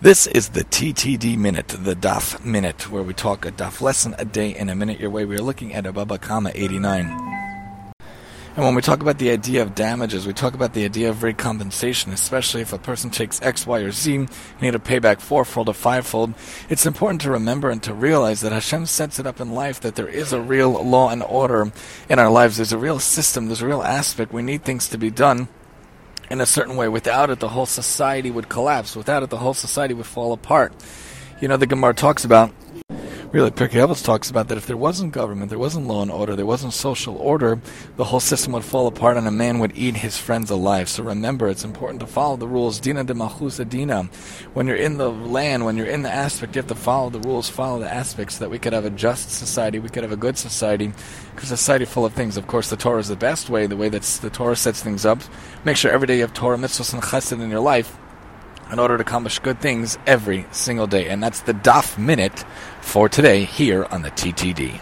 This is the TTD Minute, the DAF Minute, where we talk a DAF lesson a day in a minute your way. We are looking at Baba Kama 89. And when we talk about the idea of damages, we talk about the idea of recompensation, especially if a person takes X, Y, or Z, you need to pay back fourfold or fivefold. It's important to remember and to realize that Hashem sets it up in life that there is a real law and order in our lives. There's a real system, there's a real aspect. We need things to be done in a certain way. Without it, the whole society would collapse. Without it, the whole society would fall apart. You know, the Gemara talks about really, Pirkei Avos talks about that if there wasn't government, there wasn't law and order, there wasn't social order, the whole system would fall apart and a man would eat his friends alive. So remember, it's important to follow the rules. Dina de malchus dina. When you're in the land, when you're in the aspect, you have to follow the rules, follow the aspects, so that we could have a just society, we could have a good society, a society full of things. Of course, the Torah is the best way, the way that the Torah sets things up. Make sure every day you have Torah, mitzvahs, and chesed in your life in order to accomplish good things every single day. And that's the DAF Minute for today here on the TTD.